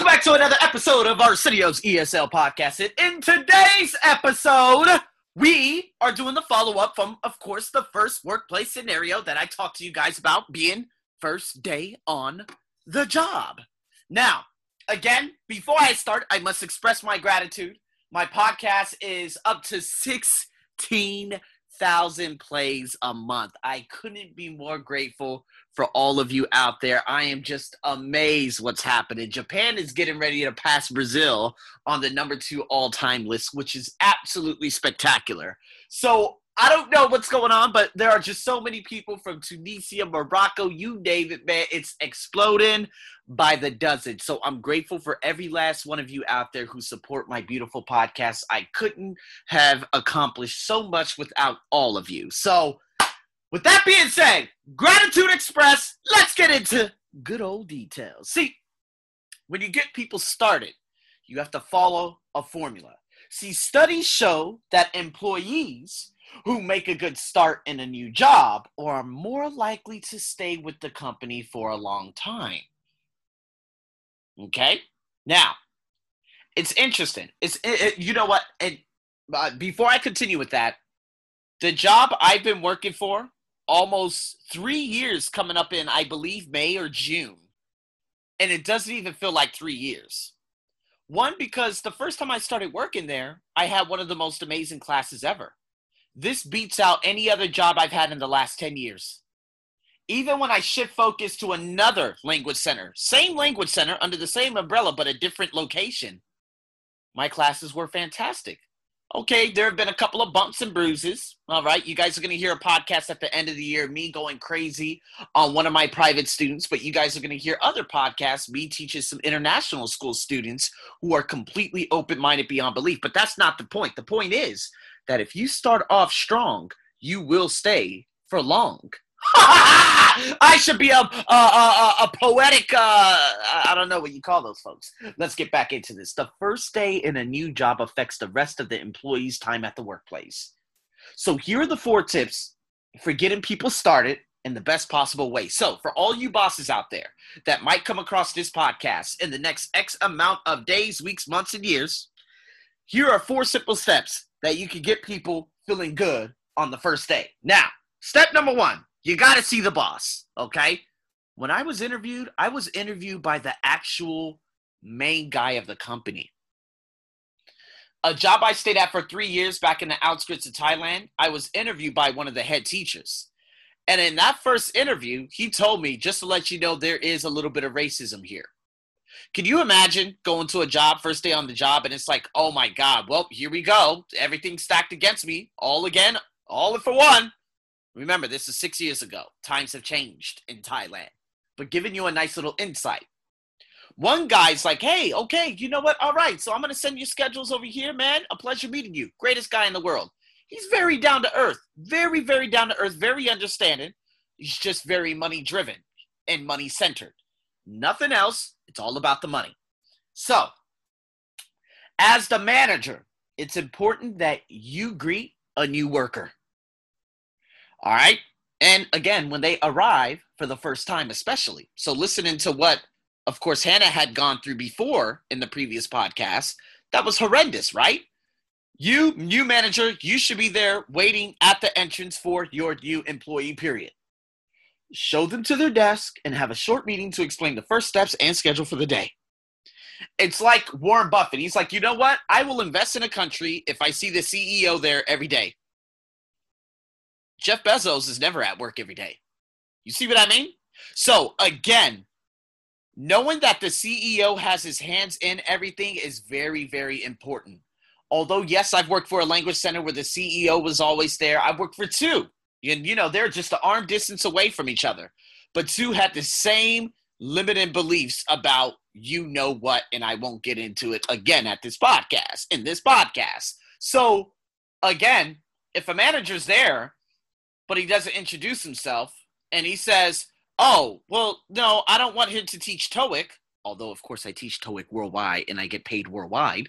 Welcome back to another episode of Arsenio's ESL podcast. And in today's episode, we are doing the follow up from, of course, the first workplace scenario that I talked to you guys about being first day on the job. Now, again, before I start, I must express my gratitude. My podcast is up to 16,000 plays a month. I couldn't be more grateful for all of you out there. I am just amazed what's happening. Japan is getting ready to pass Brazil on the number two all time list, which is absolutely spectacular. So I don't know what's going on, but there are just so many people from Tunisia, Morocco, you name it, man. It's exploding by the dozen. So I'm grateful for every last one of you out there who support my beautiful podcast. I couldn't have accomplished so much without all of you. So, with that being said, Gratitude Express, let's get into good old details. See, when you get people started, you have to follow a formula. See, studies show that employees who make a good start in a new job or are more likely to stay with the company for a long time. Okay? Now, it's interesting. It's it, it, you know what? And uh, before I continue with that, the job I've been working for almost three years coming up in, I believe, May or June. And it doesn't even feel like three years. One, because the first time I started working there, I had one of the most amazing classes ever. This beats out any other job I've had in the last 10 years. Even when I shift focus to another language center, same language center under the same umbrella, but a different location, my classes were fantastic. Okay, there have been a couple of bumps and bruises. All right, you guys are going to hear a podcast at the end of the year, me going crazy on one of my private students, but you guys are going to hear other podcasts, me teaching some international school students who are completely open minded beyond belief. But that's not the point. The point is that if you start off strong, you will stay for long. I should be a a, a, a poetic. Uh, I don't know what you call those folks. Let's get back into this. The first day in a new job affects the rest of the employee's time at the workplace. So here are the four tips for getting people started in the best possible way. So for all you bosses out there that might come across this podcast in the next X amount of days, weeks, months, and years, here are four simple steps that you can get people feeling good on the first day. Now, step number one you got to see the boss, okay? When I was interviewed, I was interviewed by the actual main guy of the company. A job I stayed at for three years back in the outskirts of Thailand, I was interviewed by one of the head teachers. And in that first interview, he told me, just to let you know, there is a little bit of racism here. Can you imagine going to a job, first day on the job, and it's like, oh my God, well, here we go. Everything's stacked against me. All again, all for one. Remember, this is six years ago. Times have changed in Thailand, but giving you a nice little insight. One guy's like, hey, okay, you know what? All right, so I'm going to send you schedules over here, man. A pleasure meeting you. Greatest guy in the world. He's very down to earth, very, very down to earth, very understanding. He's just very money driven and money centered. Nothing else. It's all about the money. So, as the manager, it's important that you greet a new worker. All right. And again, when they arrive for the first time, especially. So, listening to what, of course, Hannah had gone through before in the previous podcast, that was horrendous, right? You, new manager, you should be there waiting at the entrance for your new employee, period. Show them to their desk and have a short meeting to explain the first steps and schedule for the day. It's like Warren Buffett. He's like, you know what? I will invest in a country if I see the CEO there every day. Jeff Bezos is never at work every day. You see what I mean? So, again, knowing that the CEO has his hands in everything is very, very important. Although, yes, I've worked for a language center where the CEO was always there. I've worked for two. And, you know, they're just an arm distance away from each other. But two had the same limiting beliefs about you know what, and I won't get into it again at this podcast, in this podcast. So, again, if a manager's there but he doesn't introduce himself. And he says, Oh, well, no, I don't want him to teach TOEIC, although, of course, I teach TOEIC worldwide and I get paid worldwide.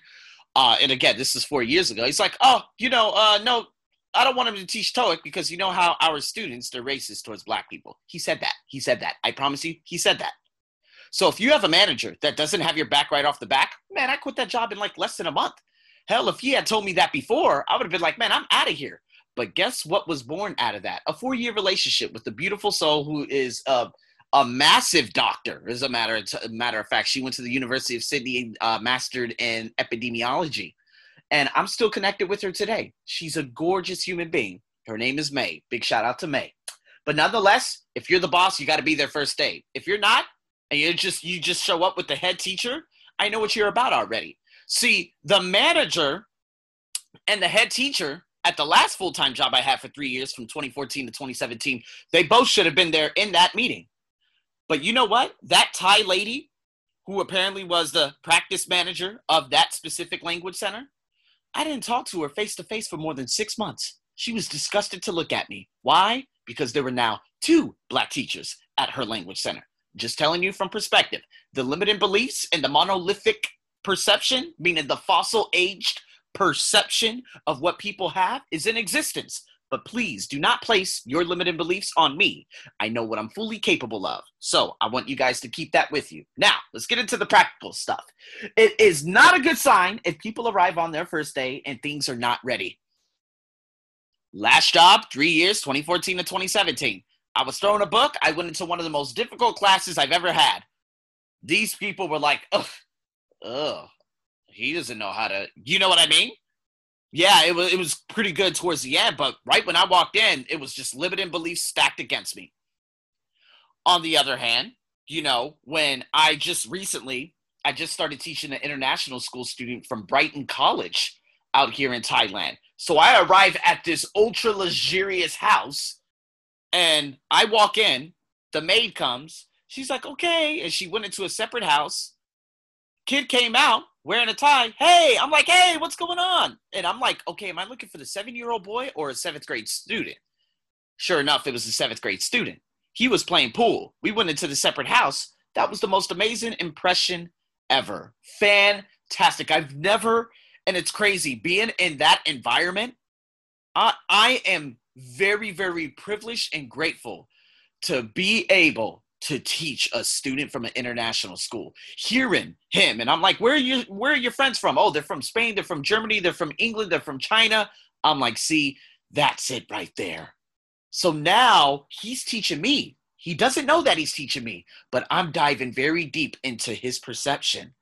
Uh, and again, this is four years ago. He's like, Oh, you know, uh, no, I don't want him to teach TOEIC because you know how our students, they're racist towards black people. He said that. He said that. I promise you, he said that. So if you have a manager that doesn't have your back right off the back, man, I quit that job in like less than a month. Hell, if he had told me that before, I would have been like, man, I'm out of here. But guess what was born out of that? A four year relationship with a beautiful soul who is a, a massive doctor, as a matter, of, matter of fact. She went to the University of Sydney, uh, mastered in epidemiology. And I'm still connected with her today. She's a gorgeous human being. Her name is May. Big shout out to May. But nonetheless, if you're the boss, you got to be there first day. If you're not, and you just you just show up with the head teacher, I know what you're about already. See, the manager and the head teacher at the last full-time job I had for 3 years from 2014 to 2017, they both should have been there in that meeting. But you know what? That Thai lady who apparently was the practice manager of that specific language center, I didn't talk to her face to face for more than 6 months. She was disgusted to look at me. Why? Because there were now two black teachers at her language center. Just telling you from perspective. The limiting beliefs and the monolithic perception, meaning the fossil aged perception of what people have, is in existence. But please do not place your limiting beliefs on me. I know what I'm fully capable of. So I want you guys to keep that with you. Now, let's get into the practical stuff. It is not a good sign if people arrive on their first day and things are not ready. Last job, three years, 2014 to 2017. I was throwing a book. I went into one of the most difficult classes I've ever had. These people were like, ugh, ugh, he doesn't know how to, you know what I mean? Yeah, it was it was pretty good towards the end, but right when I walked in, it was just limiting beliefs stacked against me. On the other hand, you know, when I just recently, I just started teaching an international school student from Brighton College out here in Thailand. So I arrive at this ultra luxurious house and I walk in, the maid comes, she's like, okay. And she went into a separate house. Kid came out wearing a tie. Hey, I'm like, hey, what's going on? And I'm like, okay, am I looking for the seven year old boy or a seventh grade student? Sure enough, it was a seventh grade student. He was playing pool. We went into the separate house. That was the most amazing impression ever. Fantastic. I've never, and it's crazy, being in that environment, I, I am very, very privileged and grateful to be able to teach a student from an international school. Hearing him and i'm like where are you where are your friends from? Oh they're from spain they're from germany they're from england they're from china. I'm like see that's it right there. So now he's teaching me. He doesn't know that he's teaching me but i'm diving very deep into his perception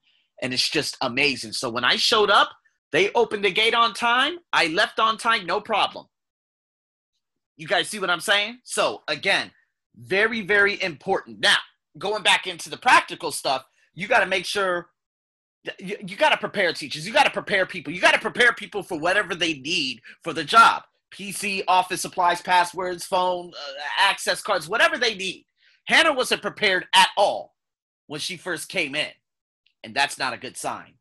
and it's just amazing. So when i showed up they opened the gate on time. I left on time no problem. You guys see what I'm saying? So again, very, very important. Now, going back into the practical stuff, you got to make sure you, you got to prepare teachers. You got to prepare people. You got to prepare people for whatever they need for the job. PC, office supplies, passwords, phone, uh, access cards, whatever they need. Hannah wasn't prepared at all when she first came in. And that's not a good sign.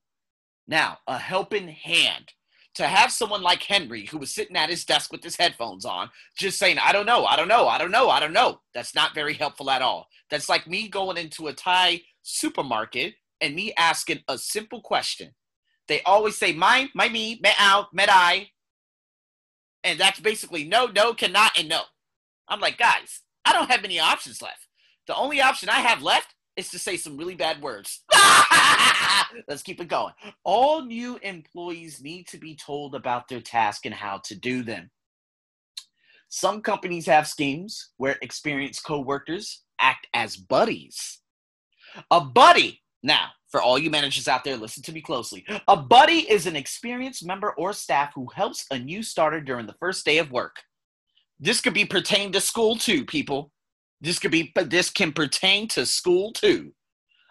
Now, a helping hand to have someone like Henry, who was sitting at his desk with his headphones on, just saying, I don't know, I don't know, I don't know, I don't know. That's not very helpful at all. That's like me going into a Thai supermarket and me asking a simple question. They always say, my, my, me, me out, med I. And that's basically no, no, cannot, and no. I'm like, guys, I don't have many options left. The only option I have left is to say some really bad words. Let's keep it going. All new employees need to be told about their task and how to do them. Some companies have schemes where experienced coworkers act as buddies. A buddy, now, for all you managers out there, listen to me closely. A buddy is an experienced member or staff who helps a new starter during the first day of work. This could be pertained to school too, people. This could be, but this can pertain to school too.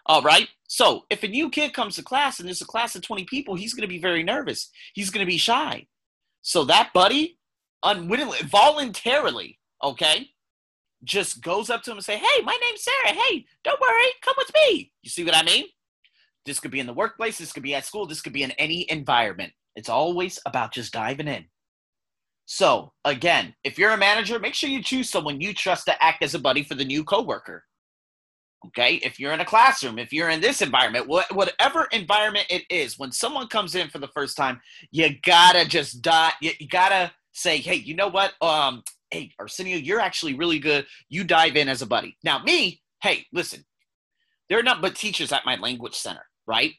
All right. So if a new kid comes to class and there's a class of 20 people, he's going to be very nervous. He's going to be shy. So that buddy, unwittingly, voluntarily, okay, just goes up to him and say, "Hey, my name's Sarah. Hey, don't worry, come with me." You see what I mean? This could be in the workplace. This could be at school. This could be in any environment. It's always about just diving in. So, again, if you're a manager, make sure you choose someone you trust to act as a buddy for the new coworker. Okay, if you're in a classroom, if you're in this environment, whatever environment it is, when someone comes in for the first time, you gotta just dot. You, gotta say, hey, you know what? Um, hey, Arsenio, you're actually really good. You dive in as a buddy. Now, me, hey, listen, There are not but teachers at my language center, right?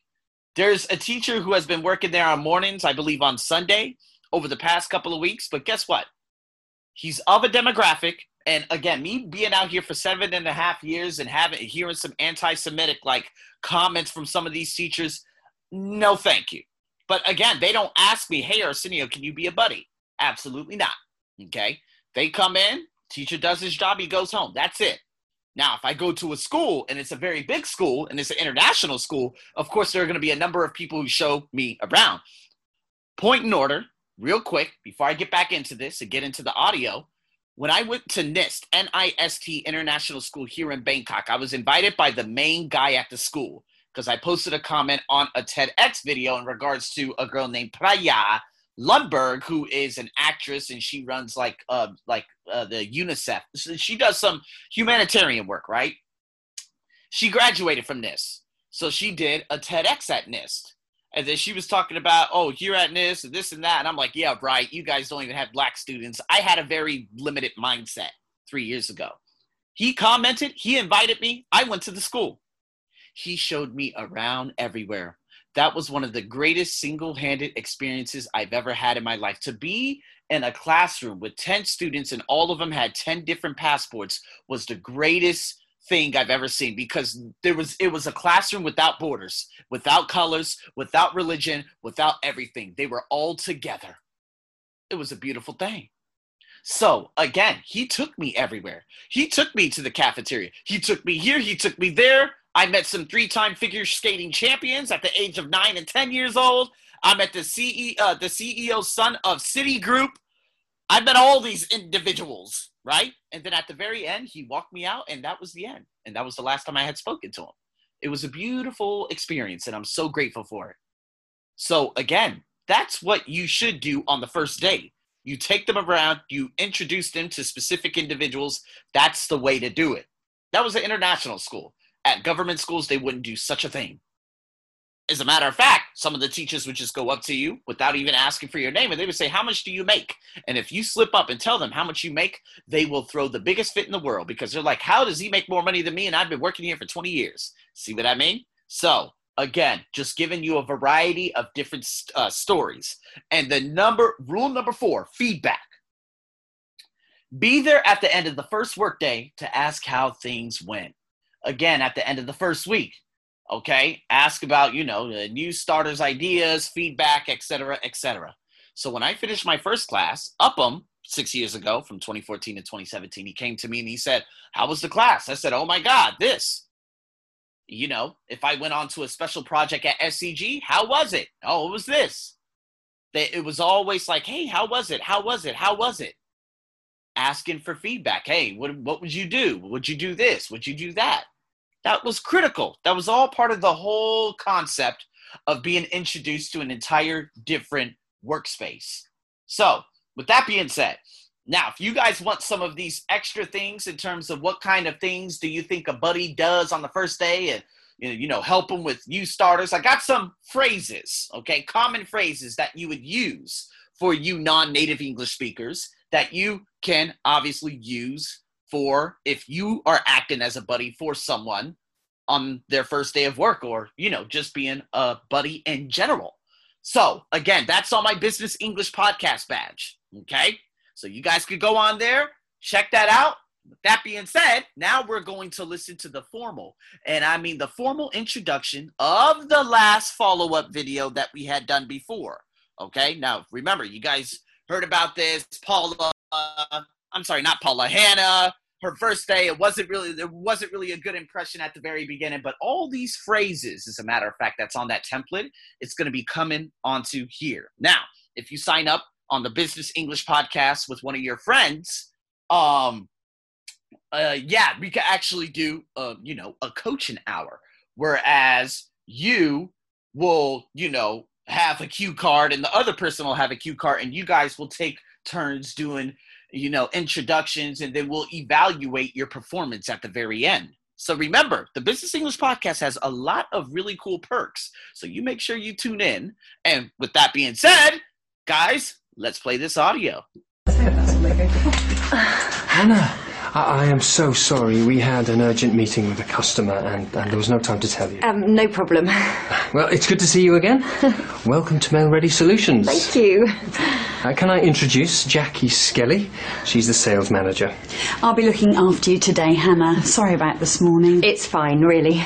There's a teacher who has been working there on mornings, I believe on Sunday over the past couple of weeks. But guess what? He's of a demographic. And again, me being out here for seven and a half years and having hearing some anti-Semitic like comments from some of these teachers, no thank you. But again, they don't ask me, hey Arsenio, can you be a buddy? Absolutely not. Okay. They come in, teacher does his job, he goes home. That's it. Now, if I go to a school and it's a very big school and it's an international school, of course, there are going to be a number of people who show me around. Point in order, real quick, before I get back into this and get into the audio. When I went to NIST, N-I-S-T International School here in Bangkok, I was invited by the main guy at the school because I posted a comment on a TEDx video in regards to a girl named Praya Lundberg, who is an actress and she runs like uh like uh, the UNICEF. She does some humanitarian work, right? She graduated from NIST, so she did a TEDx at NIST, and then she was talking about oh here at NIST and this and that, and I'm like yeah right, you guys don't even have black students. I had a very limited mindset three years ago. He commented, he invited me. I went to the school. He showed me around everywhere that was one of the greatest single handed experiences I've ever had in my life. To be in a classroom with 10 students and all of them had 10 different passports was the greatest thing I've ever seen because there was it was a classroom without borders, without colors, without religion, without everything. They were all together. It was a beautiful thing. So again, he took me everywhere. He took me to the cafeteria. He took me here. He took me there. I met some three-time figure skating champions at the age of nine and ten years old. I met the CE, uh, the CEO son of Citigroup. I met all these individuals, right? And then at the very end, he walked me out, and that was the end. And that was the last time I had spoken to him. It was a beautiful experience, and I'm so grateful for it. So again, that's what you should do on the first day. You take them around, you introduce them to specific individuals. That's the way to do it. That was an international school. At government schools, they wouldn't do such a thing. As a matter of fact, some of the teachers would just go up to you without even asking for your name and they would say, How much do you make? And if you slip up and tell them how much you make, they will throw the biggest fit in the world because they're like, How does he make more money than me? And I've been working here for 20 years. See what I mean? So, again, just giving you a variety of different uh, stories. And the number, rule number four, feedback. Be there at the end of the first workday to ask how things went again at the end of the first week. Okay, ask about you know new starters' ideas, feedback, etc., etc. So when I finished my first class, Upham, six years ago, from 2014 to 2017, he came to me and he said, "How was the class?" I said, "Oh my God, this." You know, if I went on to a special project at SCG, how was it? Oh, it was this. that It was always like, "Hey, how was it? How was it? How was it?" asking for feedback. Hey, what, what would you do? Would you do this? Would you do that? That was critical. That was all part of the whole concept of being introduced to an entire different workspace. So, with that being said, now, if you guys want some of these extra things in terms of what kind of things do you think a buddy does on the first day and you know help them with new starters, I got some phrases, okay, common phrases that you would use for you non-native English speakers that you can obviously use for if you are acting as a buddy for someone on their first day of work or, you know, just being a buddy in general. So, again, that's on my business English podcast badge. Okay. So, you guys could go on there, check that out. With that being said, now we're going to listen to the formal, and I mean the formal introduction of the last follow up video that we had done before. Okay. Now, remember, you guys heard about this. Paula, I'm sorry, not Paula, Hannah. Her first day, it wasn't really there wasn't really a good impression at the very beginning, but all these phrases, as a matter of fact, that's on that template, it's going to be coming onto here. Now, if you sign up on the Business English podcast with one of your friends, um, uh, yeah, we could actually do, uh, you know, a coaching hour, whereas you will, you know, have a cue card and the other person will have a cue card and you guys will take turns doing you know introductions and then we'll evaluate your performance at the very end so remember the business english podcast has a lot of really cool perks so you make sure you tune in and with that being said guys let's play this audio hannah I, I am so sorry. We had an urgent meeting with a customer and, and there was no time to tell you. Um, no problem. Well, it's good to see you again. Welcome to Mail Ready Solutions. Thank you. Uh, can I introduce Jackie Skelly? She's the sales manager. I'll be looking after you today, Hannah. Sorry about this morning. It's fine, really.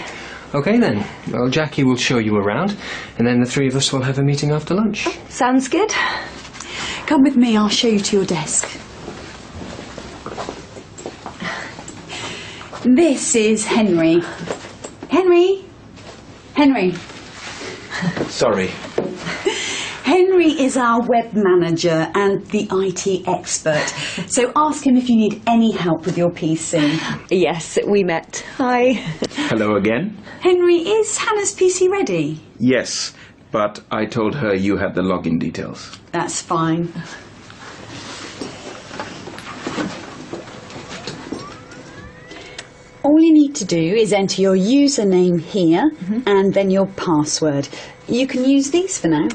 Okay then. Well, Jackie will show you around, and then the three of us will have a meeting after lunch. Sounds good. Come with me, I'll show you to your desk. This is Henry. Henry? Henry. Sorry. Henry is our web manager and the IT expert. So ask him if you need any help with your PC. Yes, we met. Hi. Hello again? Henry, is Hannah's PC ready? Yes, but I told her you had the login details. That's fine. All you need to do is enter your username here mm-hmm. and then your password. You can use these for now.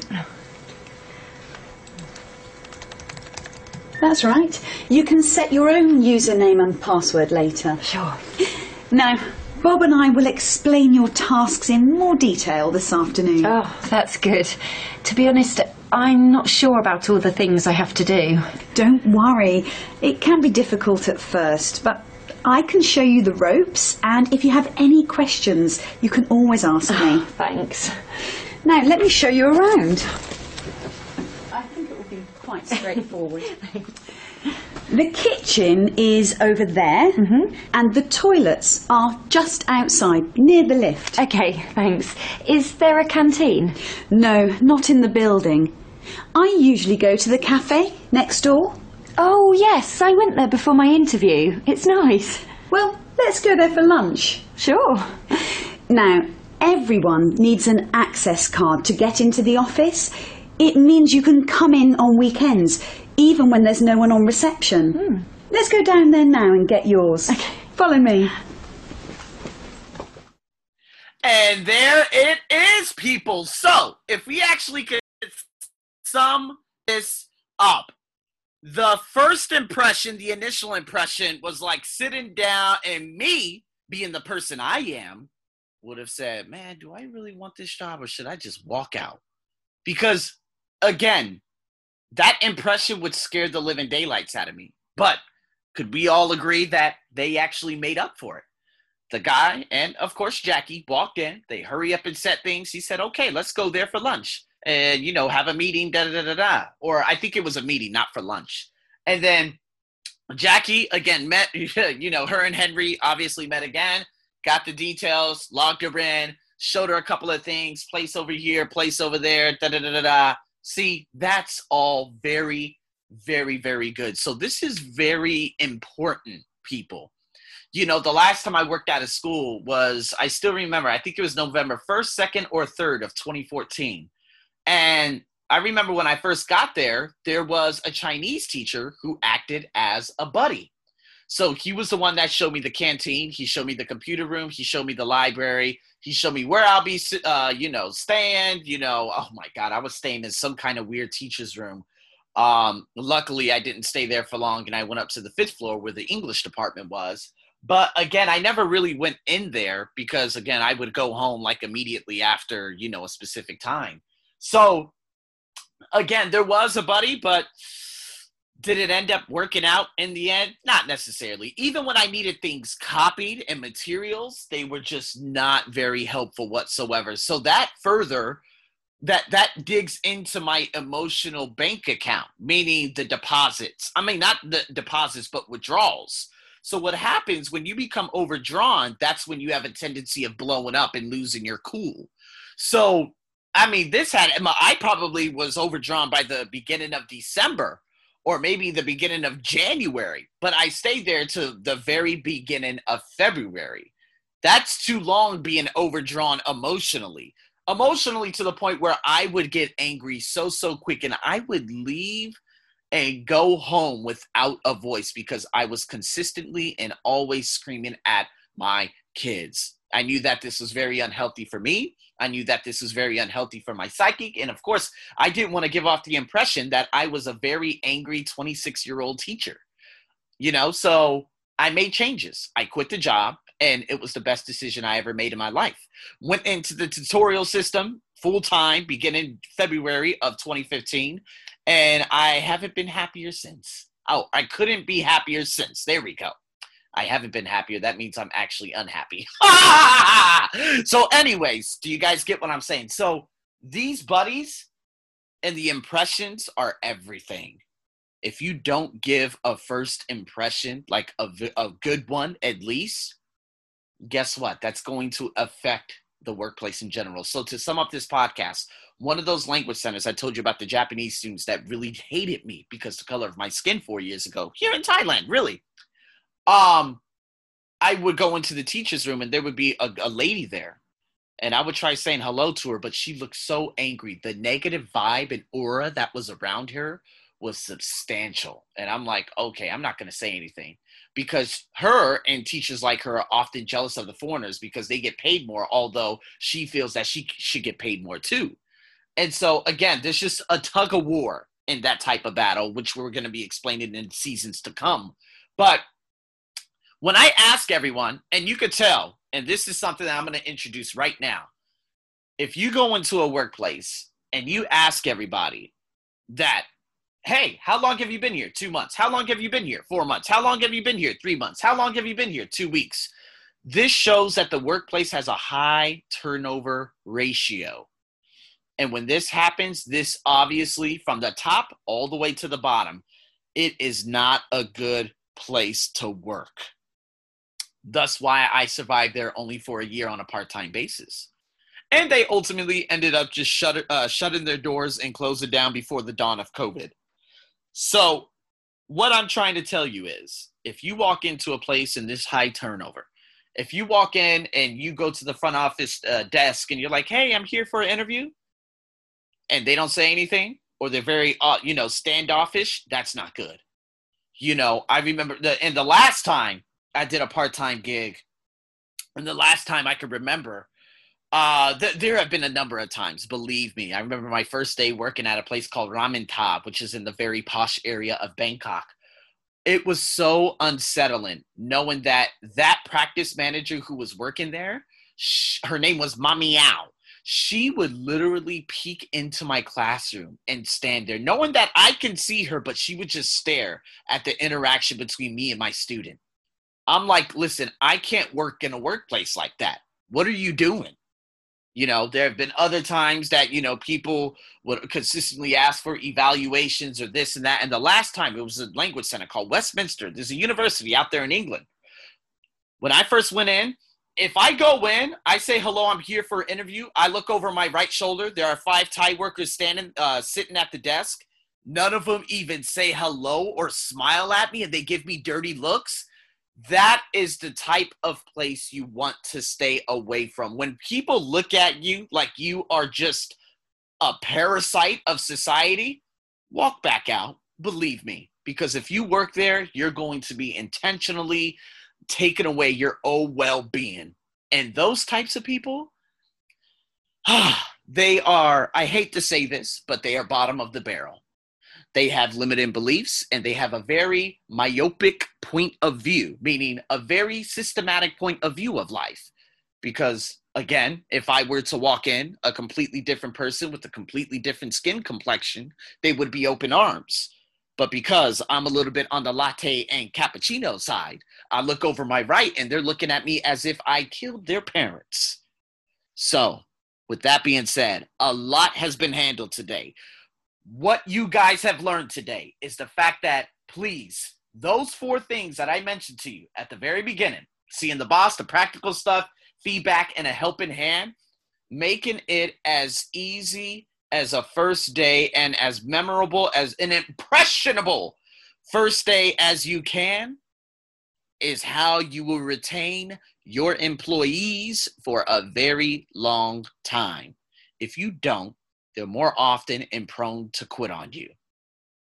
That's right. You can set your own username and password later. Sure. Now, Bob and I will explain your tasks in more detail this afternoon. Oh, that's good. To be honest, I'm not sure about all the things I have to do. Don't worry. It can be difficult at first, but I can show you the ropes, and if you have any questions, you can always ask me. Thanks. Now, let me show you around. I think it will be quite straightforward. the kitchen is over there, mm-hmm. and the toilets are just outside, near the lift. Okay, thanks. Is there a canteen? No, not in the building. I usually go to the cafe next door. Oh, yes, I went there before my interview. It's nice. Well, let's go there for lunch. Sure. Now, everyone needs an access card to get into the office. It means you can come in on weekends, even when there's no one on reception. Hmm. Let's go down there now and get yours. Okay. Follow me. And there it is, people. So, if we actually could sum this up, the first impression, the initial impression, was like sitting down, and me, being the person I am, would have said, Man, do I really want this job or should I just walk out? Because, again, that impression would scare the living daylights out of me. But could we all agree that they actually made up for it? the guy and of course Jackie walked in. They hurry up and set things. He said, "Okay, let's go there for lunch and you know have a meeting." Da da da da. Or I think it was a meeting, not for lunch. And then Jackie again met. You know, her and Henry obviously met again. Got the details, logged her in, showed her a couple of things. Place over here, place over there. Da da da da da. See, that's all very, very, very good. So this is very important, people you know, the last time I worked out of school was, I still remember, I think it was November 1st, 2nd, or 3rd of 2014. And I remember when I first got there, there was a Chinese teacher who acted as a buddy. So he was the one that showed me the canteen. He showed me the computer room. He showed me the library. He showed me where I'll be, uh, you know, staying. You know, oh my God, I was staying in some kind of weird teacher's room. Um, luckily, I didn't stay there for long, and I went up to the fifth floor where the English department was. But again, I never really went in there because again, I would go home like immediately after, you know, a specific time. So again, there was a buddy, but did it end up working out in the end? Not necessarily. Even when I needed things copied and materials, they were just not very helpful whatsoever. So that further that that digs into my emotional bank account, meaning the deposits. I mean not the deposits but withdrawals. So what happens when you become overdrawn, that's when you have a tendency of blowing up and losing your cool. So I mean, this had I probably was overdrawn by the beginning of December or maybe the beginning of January, but I stayed there to the very beginning of February. That's too long being overdrawn emotionally. Emotionally to the point where I would get angry so so quick and I would leave and go home without a voice because I was consistently and always screaming at my kids. I knew that this was very unhealthy for me. I knew that this was very unhealthy for my psychic. And of course, I didn't want to give off the impression that I was a very angry 26 year old teacher. You know, so I made changes. I quit the job, and it was the best decision I ever made in my life. Went into the tutorial system full time beginning February of 2015, and I haven't been happier since. Oh, I couldn't be happier since. There we go. I haven't been happier. That means I'm actually unhappy. so, anyways, do you guys get what I'm saying? So, these buddies and the impressions are everything. If you don't give a first impression, like a, a good one at least, guess what? That's going to affect the workplace in general. So, to sum up this podcast, one of those language centers I told you about the Japanese students that really hated me because the color of my skin four years ago here in Thailand, really. Um, I would go into the teacher's room and there would be a, a lady there, and I would try saying hello to her, but she looked so angry. The negative vibe and aura that was around her was substantial, and I'm like, okay, I'm not going to say anything because her and teachers like her are often jealous of the foreigners because they get paid more, although she feels that she should get paid more too. And so again, there's just a tug of war in that type of battle, which we're going to be explaining in seasons to come. But when I ask everyone, and you could tell, and this is something that I'm going to introduce right now. If you go into a workplace and you ask everybody that hey, how long have you been here? Two months. How long have you been here? Four months. How long have you been here? Three months. How long have you been here? Two weeks. This shows that the workplace has a high turnover ratio. And when this happens, this obviously from the top all the way to the bottom, it is not a good place to work. Thus, why I survived there only for a year on a part time basis. And they ultimately ended up just shut, uh, shutting their doors and closing it down before the dawn of COVID. So, what I'm trying to tell you is if you walk into a place in this high turnover, if you walk in and you go to the front office uh, desk and you're like, hey, I'm here for an interview, and they don't say anything, or they're very, uh, you know, standoffish, that's not good. You know, I remember the, and the last time I did a part time gig, and the last time I could remember, uh, th- there have been a number of times, believe me. I remember my first day working at a place called Ramen Tab, which is in the very posh area of Bangkok. It was so unsettling knowing that that practice manager who was working there, sh- her name was Mami Yao. She would literally peek into my classroom and stand there, knowing that I can see her, but she would just stare at the interaction between me and my student. I'm like, listen, I can't work in a workplace like that. What are you doing? You know, there have been other times that, you know, people would consistently ask for evaluations or this and that. And the last time it was a language center called Westminster. There's a university out there in England. When I first went in, if I go in, I say hello, I'm here for an interview. I look over my right shoulder. There are five Thai workers standing, uh, sitting at the desk. None of them even say hello or smile at me, and they give me dirty looks that is the type of place you want to stay away from. When people look at you like you are just a parasite of society, walk back out, believe me. Because if you work there, you're going to be intentionally taking away your own well being. And those types of people, they are, I hate to say this, but they are bottom of the barrel they have limited beliefs and they have a very myopic point of view, meaning a very systematic point of view of life. Because again, if I were to walk in a completely different person with a completely different skin complexion, they would be open arms. But because I'm a little bit on the latte and cappuccino side, I look over my right and they're looking at me as if I killed their parents. So, with that being said, a lot has been handled today what you guys have learned today is the fact that please those four things that i mentioned to you at the very beginning seeing the boss the practical stuff feedback and a helping hand making it as easy as a first day and as memorable as an impressionable first day as you can is how you will retain your employees for a very long time. If you don't they're more often and prone to quit on you.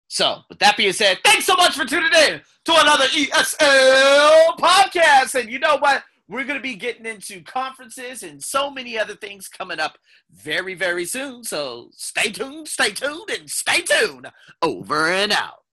So, with that being said, thanks so much for tuning in to another ESL podcast. And you know what? We're going to be getting into conferences and so many other things coming up very, very soon. So, stay tuned, stay tuned, and stay tuned. Over and out.